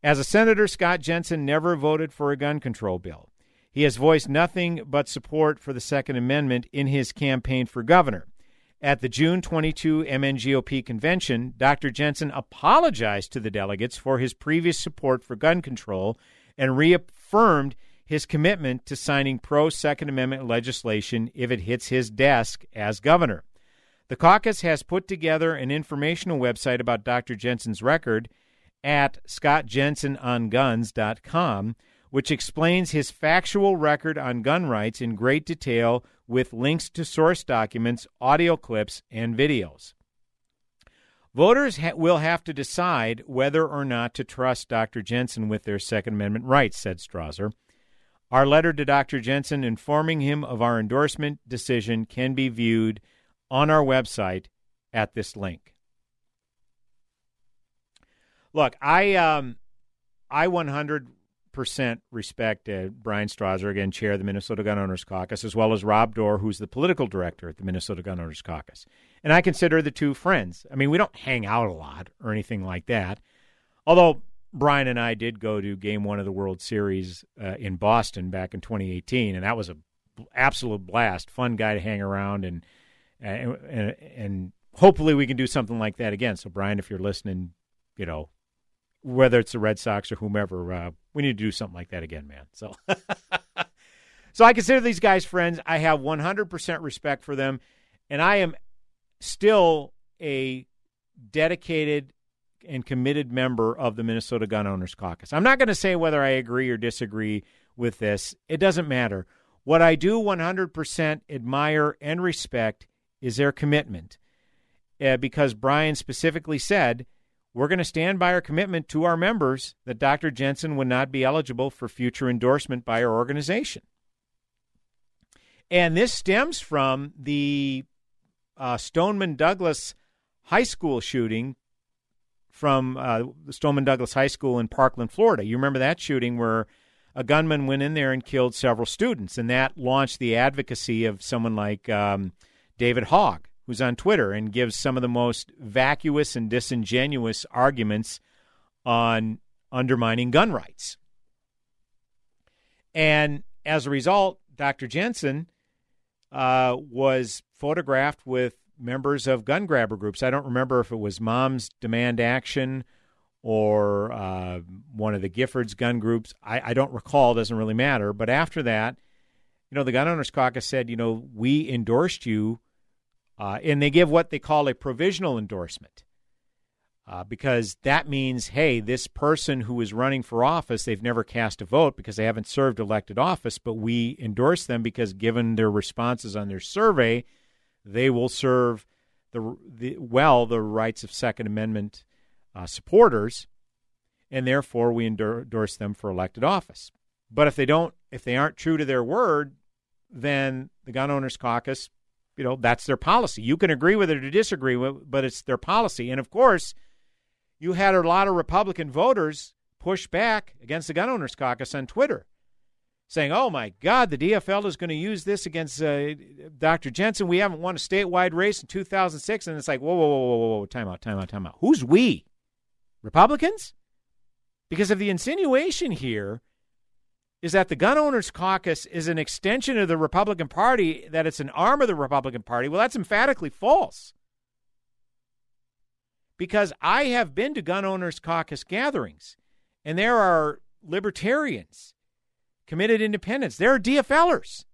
As a senator, Scott Jensen never voted for a gun control bill. He has voiced nothing but support for the Second Amendment in his campaign for governor. At the June 22 MNGOP convention, Dr. Jensen apologized to the delegates for his previous support for gun control and reaffirmed his commitment to signing pro Second Amendment legislation if it hits his desk as governor. The caucus has put together an informational website about Dr. Jensen's record at scottjensenonguns.com, which explains his factual record on gun rights in great detail with links to source documents, audio clips, and videos. Voters ha- will have to decide whether or not to trust Dr. Jensen with their Second Amendment rights, said Strawser. Our letter to Dr. Jensen informing him of our endorsement decision can be viewed on our website at this link. Look, I um, I 100% respect uh, Brian Strawser, again, chair of the Minnesota Gun Owners Caucus, as well as Rob Doar, who's the political director at the Minnesota Gun Owners Caucus. And I consider the two friends. I mean, we don't hang out a lot or anything like that. Although Brian and I did go to Game One of the World Series uh, in Boston back in 2018, and that was a absolute blast. Fun guy to hang around, and and and hopefully we can do something like that again. So Brian, if you're listening, you know, whether it's the Red Sox or whomever, uh, we need to do something like that again, man. So. So I consider these guys friends. I have 100% respect for them, and I am still a dedicated and committed member of the Minnesota Gun Owners Caucus. I'm not going to say whether I agree or disagree with this. It doesn't matter. What I do 100% admire and respect is their commitment. Uh, because Brian specifically said, we're going to stand by our commitment to our members that Dr. Jensen would not be eligible for future endorsement by our organization. And this stems from the uh, Stoneman Douglas High School shooting from uh, Stoneman Douglas High School in Parkland, Florida. You remember that shooting where a gunman went in there and killed several students, and that launched the advocacy of someone like um, David Hogg, who's on Twitter and gives some of the most vacuous and disingenuous arguments on undermining gun rights. And as a result, Dr. Jensen uh, was photographed with members of gun grabber groups. I don't remember if it was Moms Demand Action or uh, one of the Giffords gun groups. I, I don't recall, doesn't really matter. But after that, you know, the Gun Owners Caucus said, you know, we endorsed you, uh, and they give what they call a provisional endorsement. Uh, because that means, hey, this person who is running for office, they've never cast a vote because they haven't served elected office, but we endorse them because given their responses on their survey, they will serve the, the well the rights of Second Amendment uh, supporters, and therefore we endorse them for elected office. But if they don't, if they aren't true to their word, then the Gun Owners Caucus, you know, that's their policy. You can agree with it or disagree with, but it's their policy. And of course you had a lot of Republican voters push back against the Gun Owners Caucus on Twitter, saying, "Oh my God, the DFL is going to use this against uh, Dr. Jensen. We haven't won a statewide race in 2006." And it's like, "Whoa, whoa, whoa, whoa, whoa! Time out, time out, time out. Who's we? Republicans?" Because if the insinuation here is that the Gun Owners Caucus is an extension of the Republican Party, that it's an arm of the Republican Party, well, that's emphatically false because I have been to gun owners caucus gatherings, and there are libertarians, committed independents, there are DFLers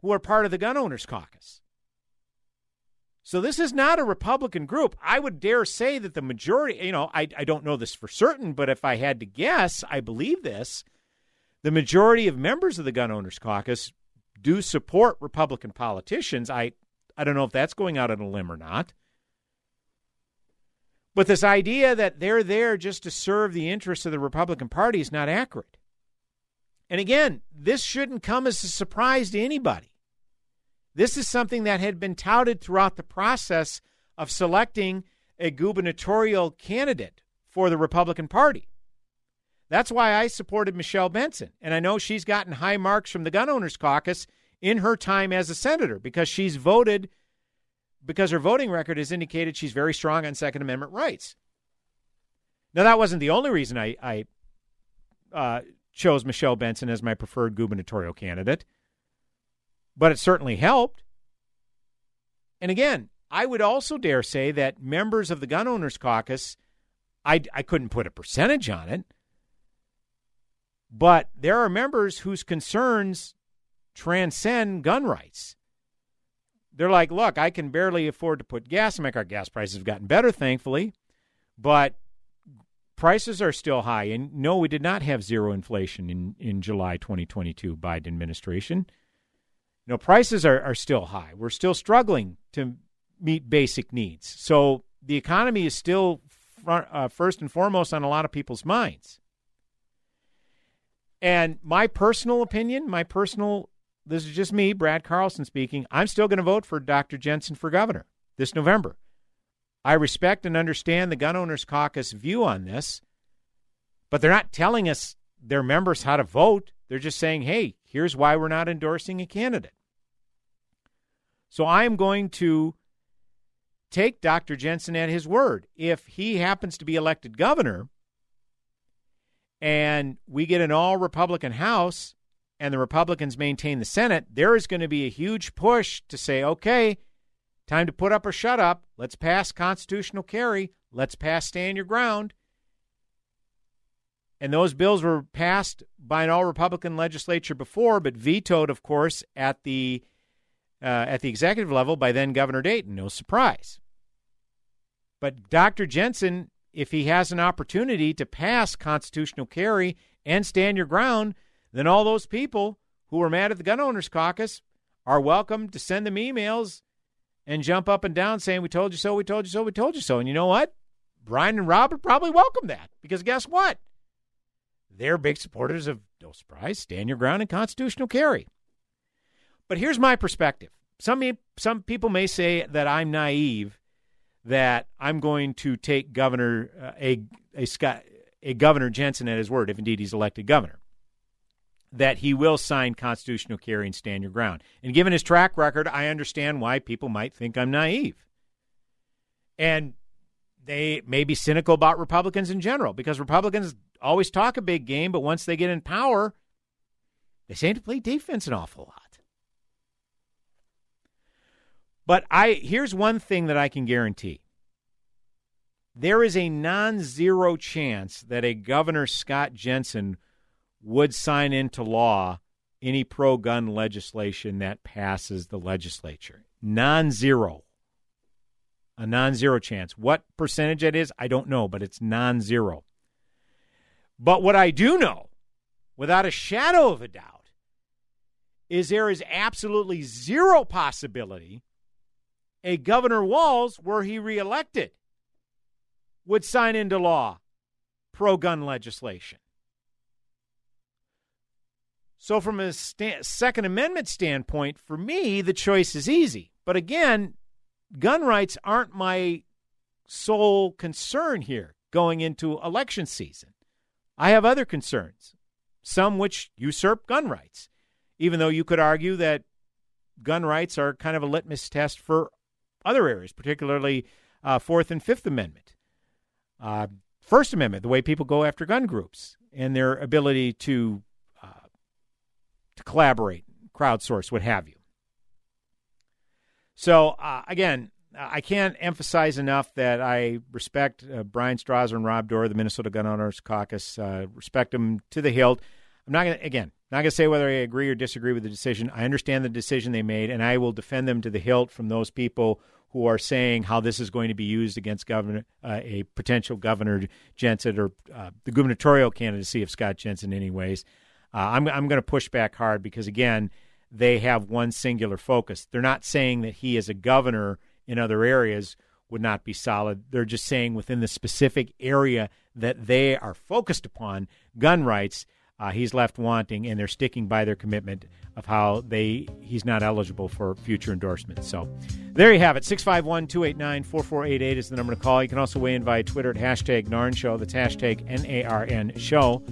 who are part of the gun owners caucus. So this is not a Republican group. I would dare say that the majority, you know, I, I don't know this for certain, but if I had to guess, I believe this. The majority of members of the gun owners caucus do support Republican politicians. I I don't know if that's going out on a limb or not. But this idea that they're there just to serve the interests of the Republican Party is not accurate. And again, this shouldn't come as a surprise to anybody. This is something that had been touted throughout the process of selecting a gubernatorial candidate for the Republican Party. That's why I supported Michelle Benson. And I know she's gotten high marks from the Gun Owners Caucus in her time as a senator because she's voted because her voting record has indicated she's very strong on Second Amendment rights. Now, that wasn't the only reason I, I uh, chose Michelle Benson as my preferred gubernatorial candidate, but it certainly helped. And again, I would also dare say that members of the Gun Owners Caucus, I, I couldn't put a percentage on it, But there are members whose concerns transcend gun rights. They're like, look, I can barely afford to put gas in my car. Gas prices have gotten better, thankfully, but prices are still high. And no, we did not have zero inflation in, in July 2022 Biden administration. No, prices are, are still high. We're still struggling to meet basic needs. So the economy is still front, uh, first and foremost on a lot of people's minds. And my personal opinion, my personal, this is just me, Brad Carlson speaking, I'm still going to vote for Dr. Jensen for governor this November. I respect and understand the Gun Owners Caucus view on this, but they're not telling us, their members, how to vote. They're just saying, hey, here's why we're not endorsing a candidate. So I am going to take Dr. Jensen at his word. If he happens to be elected governor and we get an all Republican House and the Republicans maintain the Senate, there is going to be a huge push to say, okay, time to put up or shut up. Let's pass constitutional carry. Let's pass stand your ground. And those bills were passed by an all Republican legislature before, but vetoed, of course, at the uh, at the executive level by then Governor Dayton. No surprise. But Dr. Jensen, if he has an opportunity to pass constitutional carry and stand your ground, then all those people who were mad at the gun owners caucus are welcome to send them emails and jump up and down saying, We told you so, we told you so, we told you so. And you know what? Brian and Rob would probably welcome that because guess what? They're big supporters of, no surprise, stand your ground and constitutional carry. But here's my perspective. Some some people may say that I'm naive, that I'm going to take Governor uh, a a Scott a Governor Jensen at his word, if indeed he's elected governor, that he will sign constitutional carry and stand your ground. And given his track record, I understand why people might think I'm naive. And they may be cynical about Republicans in general because Republicans always talk a big game, but once they get in power, they seem to play defense an awful lot. But I here's one thing that I can guarantee. There is a non-zero chance that a Governor Scott Jensen would sign into law any pro-gun legislation that passes the legislature. Non-zero. A non-zero chance. What percentage it is, I don't know, but it's non-zero. But what I do know, without a shadow of a doubt, is there is absolutely zero possibility a Governor Walz, were he reelected, would sign into law pro gun legislation. So, from a Second Amendment standpoint, for me, the choice is easy. But again, gun rights aren't my sole concern here going into election season. I have other concerns, some which usurp gun rights, even though you could argue that gun rights are kind of a litmus test for other areas, particularly uh, Fourth and Fifth Amendment, uh, First Amendment, the way people go after gun groups and their ability to uh, to collaborate, crowdsource, what have you. So uh, again, I can't emphasize enough that I respect uh, Brian Strawser and Rob Doar, the Minnesota Gun Owners Caucus. Uh, respect them to the hilt. I'm not going to again not going to say whether I agree or disagree with the decision. I understand the decision they made, and I will defend them to the hilt from those people who are saying how this is going to be used against governor uh, a potential governor Jensen or uh, the gubernatorial candidacy of Scott Jensen. Anyways, uh, I'm I'm going to push back hard because again, they have one singular focus. They're not saying that he as a governor in other areas would not be solid. They're just saying within the specific area that they are focused upon, gun rights uh, he's left wanting, and they're sticking by their commitment of how they he's not eligible for future endorsements. So there you have it. 651 289 4488 is the number to call. You can also weigh in via Twitter at hashtag NARN Show. That's hashtag N A R N Show.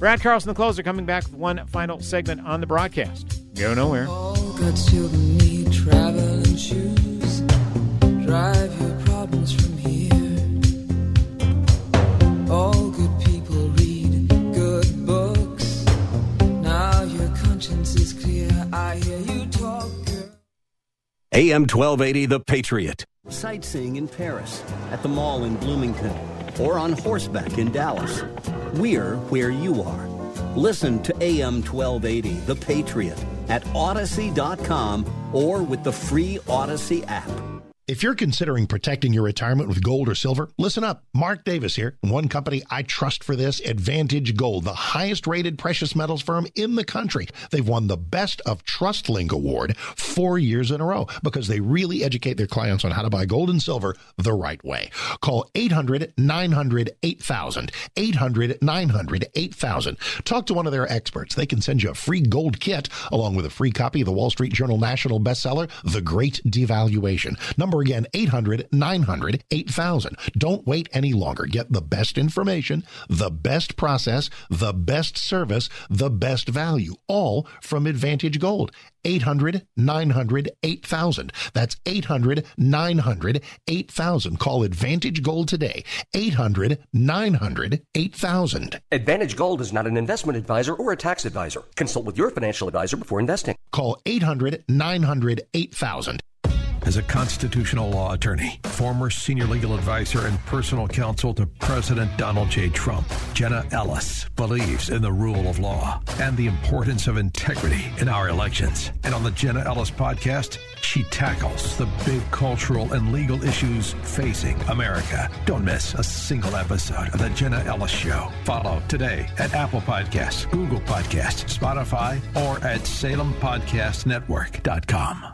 Brad Carlson, the closer, coming back with one final segment on the broadcast. Go nowhere. All AM 1280, The Patriot. Sightseeing in Paris, at the mall in Bloomington, or on horseback in Dallas. We're where you are. Listen to AM 1280, The Patriot, at Odyssey.com or with the free Odyssey app. If you're considering protecting your retirement with gold or silver, listen up. Mark Davis here. One company I trust for this, Advantage Gold, the highest rated precious metals firm in the country. They've won the Best of TrustLink award four years in a row because they really educate their clients on how to buy gold and silver the right way. Call 800 900 8000. 800 900 8000. Talk to one of their experts. They can send you a free gold kit along with a free copy of the Wall Street Journal national bestseller, The Great Devaluation. Number again, 800 900 8000. Don't wait any longer. Get the best information, the best process, the best service, the best value, all from Advantage Gold. 800 900 8000. That's 800 900 8000. Call Advantage Gold today. 800 900 8000. Advantage Gold is not an investment advisor or a tax advisor. Consult with your financial advisor before investing. Call 800 900 8000. As a constitutional law attorney, former senior legal advisor, and personal counsel to President Donald J. Trump, Jenna Ellis believes in the rule of law and the importance of integrity in our elections. And on the Jenna Ellis podcast, she tackles the big cultural and legal issues facing America. Don't miss a single episode of the Jenna Ellis Show. Follow today at Apple Podcasts, Google Podcasts, Spotify, or at SalemPodcastNetwork.com.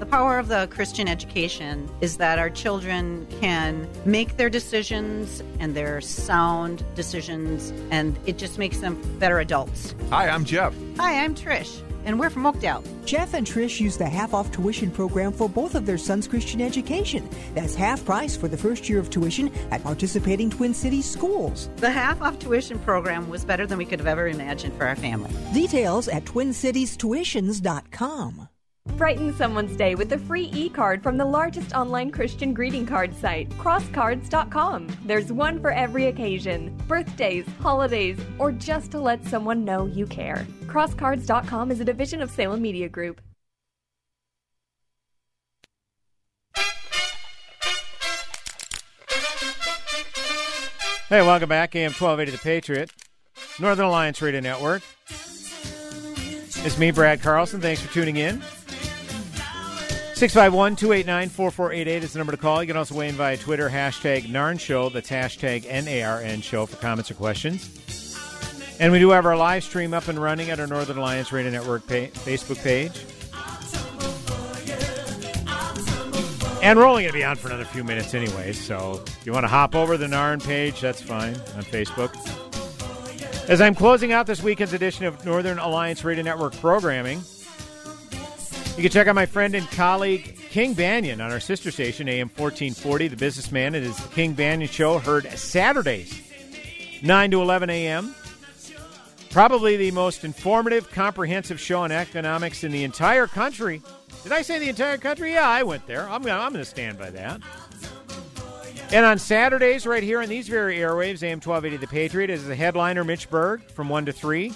The power of the Christian education is that our children can make their decisions and their sound decisions, and it just makes them better adults. Hi, I'm Jeff. Hi, I'm Trish, and we're from Oakdale. Jeff and Trish use the half off tuition program for both of their sons' Christian education. That's half price for the first year of tuition at participating Twin Cities schools. The half off tuition program was better than we could have ever imagined for our family. Details at twincitiestuitions.com. Brighten someone's day with a free e card from the largest online Christian greeting card site, crosscards.com. There's one for every occasion birthdays, holidays, or just to let someone know you care. Crosscards.com is a division of Salem Media Group. Hey, welcome back. AM 1280 The Patriot, Northern Alliance Radio Network. It's me, Brad Carlson. Thanks for tuning in. 651 289 4488 is the number to call. You can also weigh in via Twitter, hashtag NARN Show. That's hashtag NARN Show for comments or questions. And we do have our live stream up and running at our Northern Alliance Radio Network Facebook page. And we're only going to be on for another few minutes anyway, so if you want to hop over the NARN page, that's fine on Facebook. As I'm closing out this weekend's edition of Northern Alliance Radio Network programming, you can check out my friend and colleague King Banaian on our sister station, AM 1440, The Businessman. It is the King Banaian Show, heard Saturdays, 9 to 11 a.m. Probably the most informative, comprehensive show on economics in the entire country. Did I say the entire country? Yeah, I went there. I'm going I'm to stand by that. And on Saturdays, right here on these very airwaves, AM 1280 The Patriot, is the headliner Mitch Berg from 1 to 3.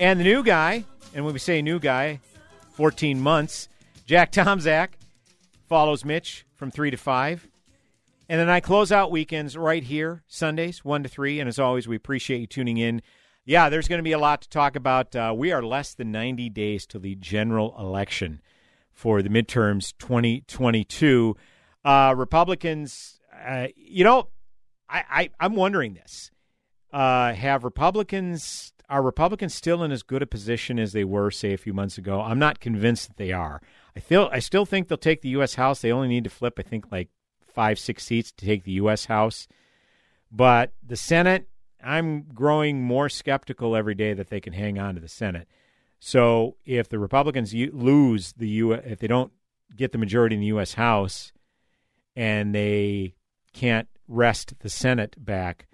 And the new guy, and when we say new guy, 14 months, Jack Tomczak follows Mitch from 3 to 5. And then I close out weekends right here, Sundays, 1 to 3. And as always, we appreciate you tuning in. Yeah, there's going to be a lot to talk about. Uh, we are less than 90 days to the general election for the midterms 2022. Uh, Republicans, uh, you know, I, I, I'm wondering this. Uh, have Republicans, are Republicans still in as good a position as they were, say, a few months ago? I'm not convinced that they are. I feel, I still think they'll take the U.S. House. They only need to flip, I think, like five, six seats to take the U.S. House. But the Senate, I'm growing more skeptical every day that they can hang on to the Senate. So if the Republicans lose the U, if they don't get the majority in the U.S. House, and they can't wrest the Senate back,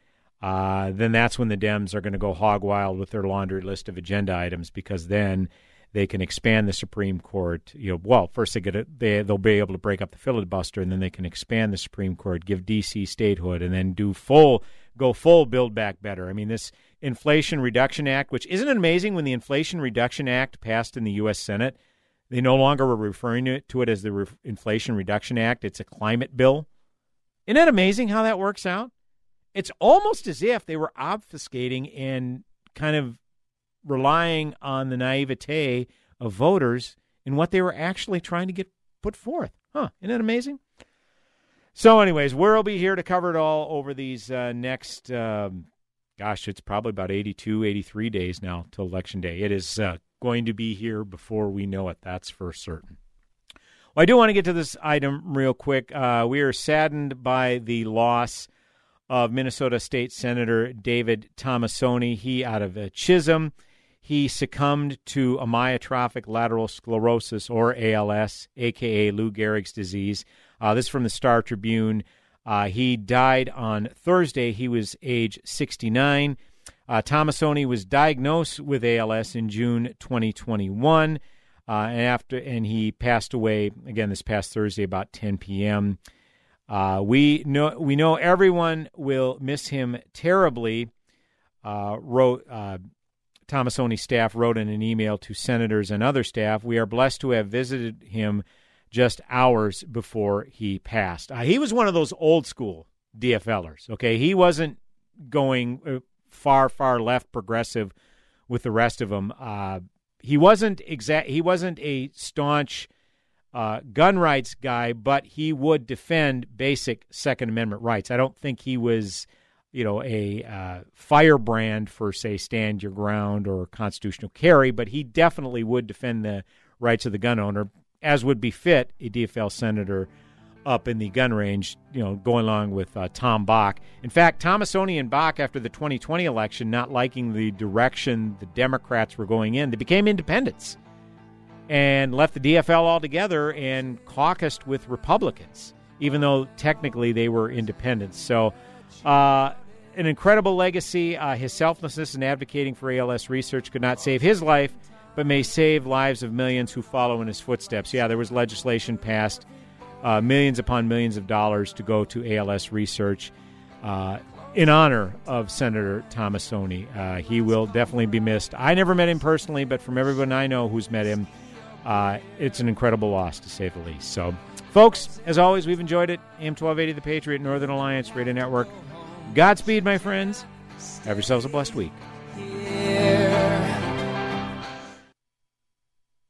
uh, then that's when the Dems are going to go hog wild with their laundry list of agenda items because then they can expand the Supreme Court. You know, well, first they get a, they they'll be able to break up the filibuster, and then they can expand the Supreme Court, give D.C. statehood, and then do full go full Build Back Better. I mean, this Inflation Reduction Act, which isn't amazing when the Inflation Reduction Act passed in the U.S. Senate, they no longer were referring to it, to it as the Re- Inflation Reduction Act. It's a climate bill. Isn't that amazing how that works out? It's almost as if they were obfuscating and kind of relying on the naivete of voters in what they were actually trying to get put forth. Huh? Isn't that amazing? So, anyways, we'll be here to cover it all over these uh, next, um, gosh, it's probably about 82, 83 days now till Election Day. It is uh, going to be here before we know it. That's for certain. Well, I do want to get to this item real quick. Uh, we are saddened by the loss of Minnesota State Senator David Tomassoni. He out of uh, Chisholm. He succumbed to amyotrophic lateral sclerosis, or ALS, aka Lou Gehrig's disease. Uh, this is from the Star Tribune. Uh, he died on Thursday. He was age 69. Uh, Tomassoni was diagnosed with ALS in June 2021, uh, and after and he passed away again this past Thursday about 10 p.m. Uh, we know we know everyone will miss him terribly. Uh, wrote uh, Tomassoni staff wrote in an email to senators and other staff. We are blessed to have visited him just hours before he passed. Uh, he was one of those old school DFLers. Okay, he wasn't going uh, far, far left progressive with the rest of them. Uh, he wasn't exact. He wasn't a staunch uh, gun rights guy, but he would defend basic Second Amendment rights. I don't think he was, you know, a uh, firebrand for say stand your ground or constitutional carry, but he definitely would defend the rights of the gun owner as would befit a DFL senator up in the gun range, you know, going along with uh, Tom Bakk. In fact, Tomassoni and Bakk, after the 2020 election, not liking the direction the Democrats were going in, they became independents and left the DFL altogether and caucused with Republicans, even though technically they were independents. So, uh, an incredible legacy. Uh, his selflessness in advocating for ALS research could not save his life but may save lives of millions who follow in his footsteps. Yeah, there was legislation passed, uh, millions upon millions of dollars to go to ALS research uh, in honor of Senator Tomassoni. Uh, he will definitely be missed. I never met him personally, but from everyone I know who's met him, uh, it's an incredible loss to say the least. So, folks, as always, we've enjoyed it. AM 1280 The Patriot, Northern Alliance Radio Network. Godspeed, my friends. Have yourselves a blessed week.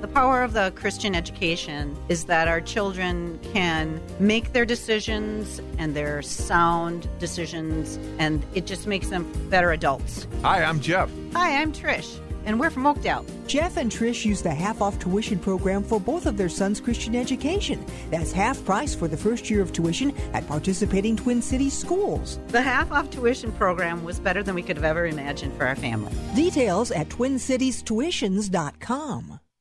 The power of the Christian education is that our children can make their decisions and their sound decisions, and it just makes them better adults. Hi, I'm Jeff. Hi, I'm Trish, and we're from Oakdale. Jeff and Trish use the half off tuition program for both of their sons' Christian education. That's half price for the first year of tuition at participating Twin Cities schools. The half off tuition program was better than we could have ever imagined for our family. Details at twincitiestuitions.com.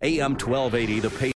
AM 1280 The Patriot.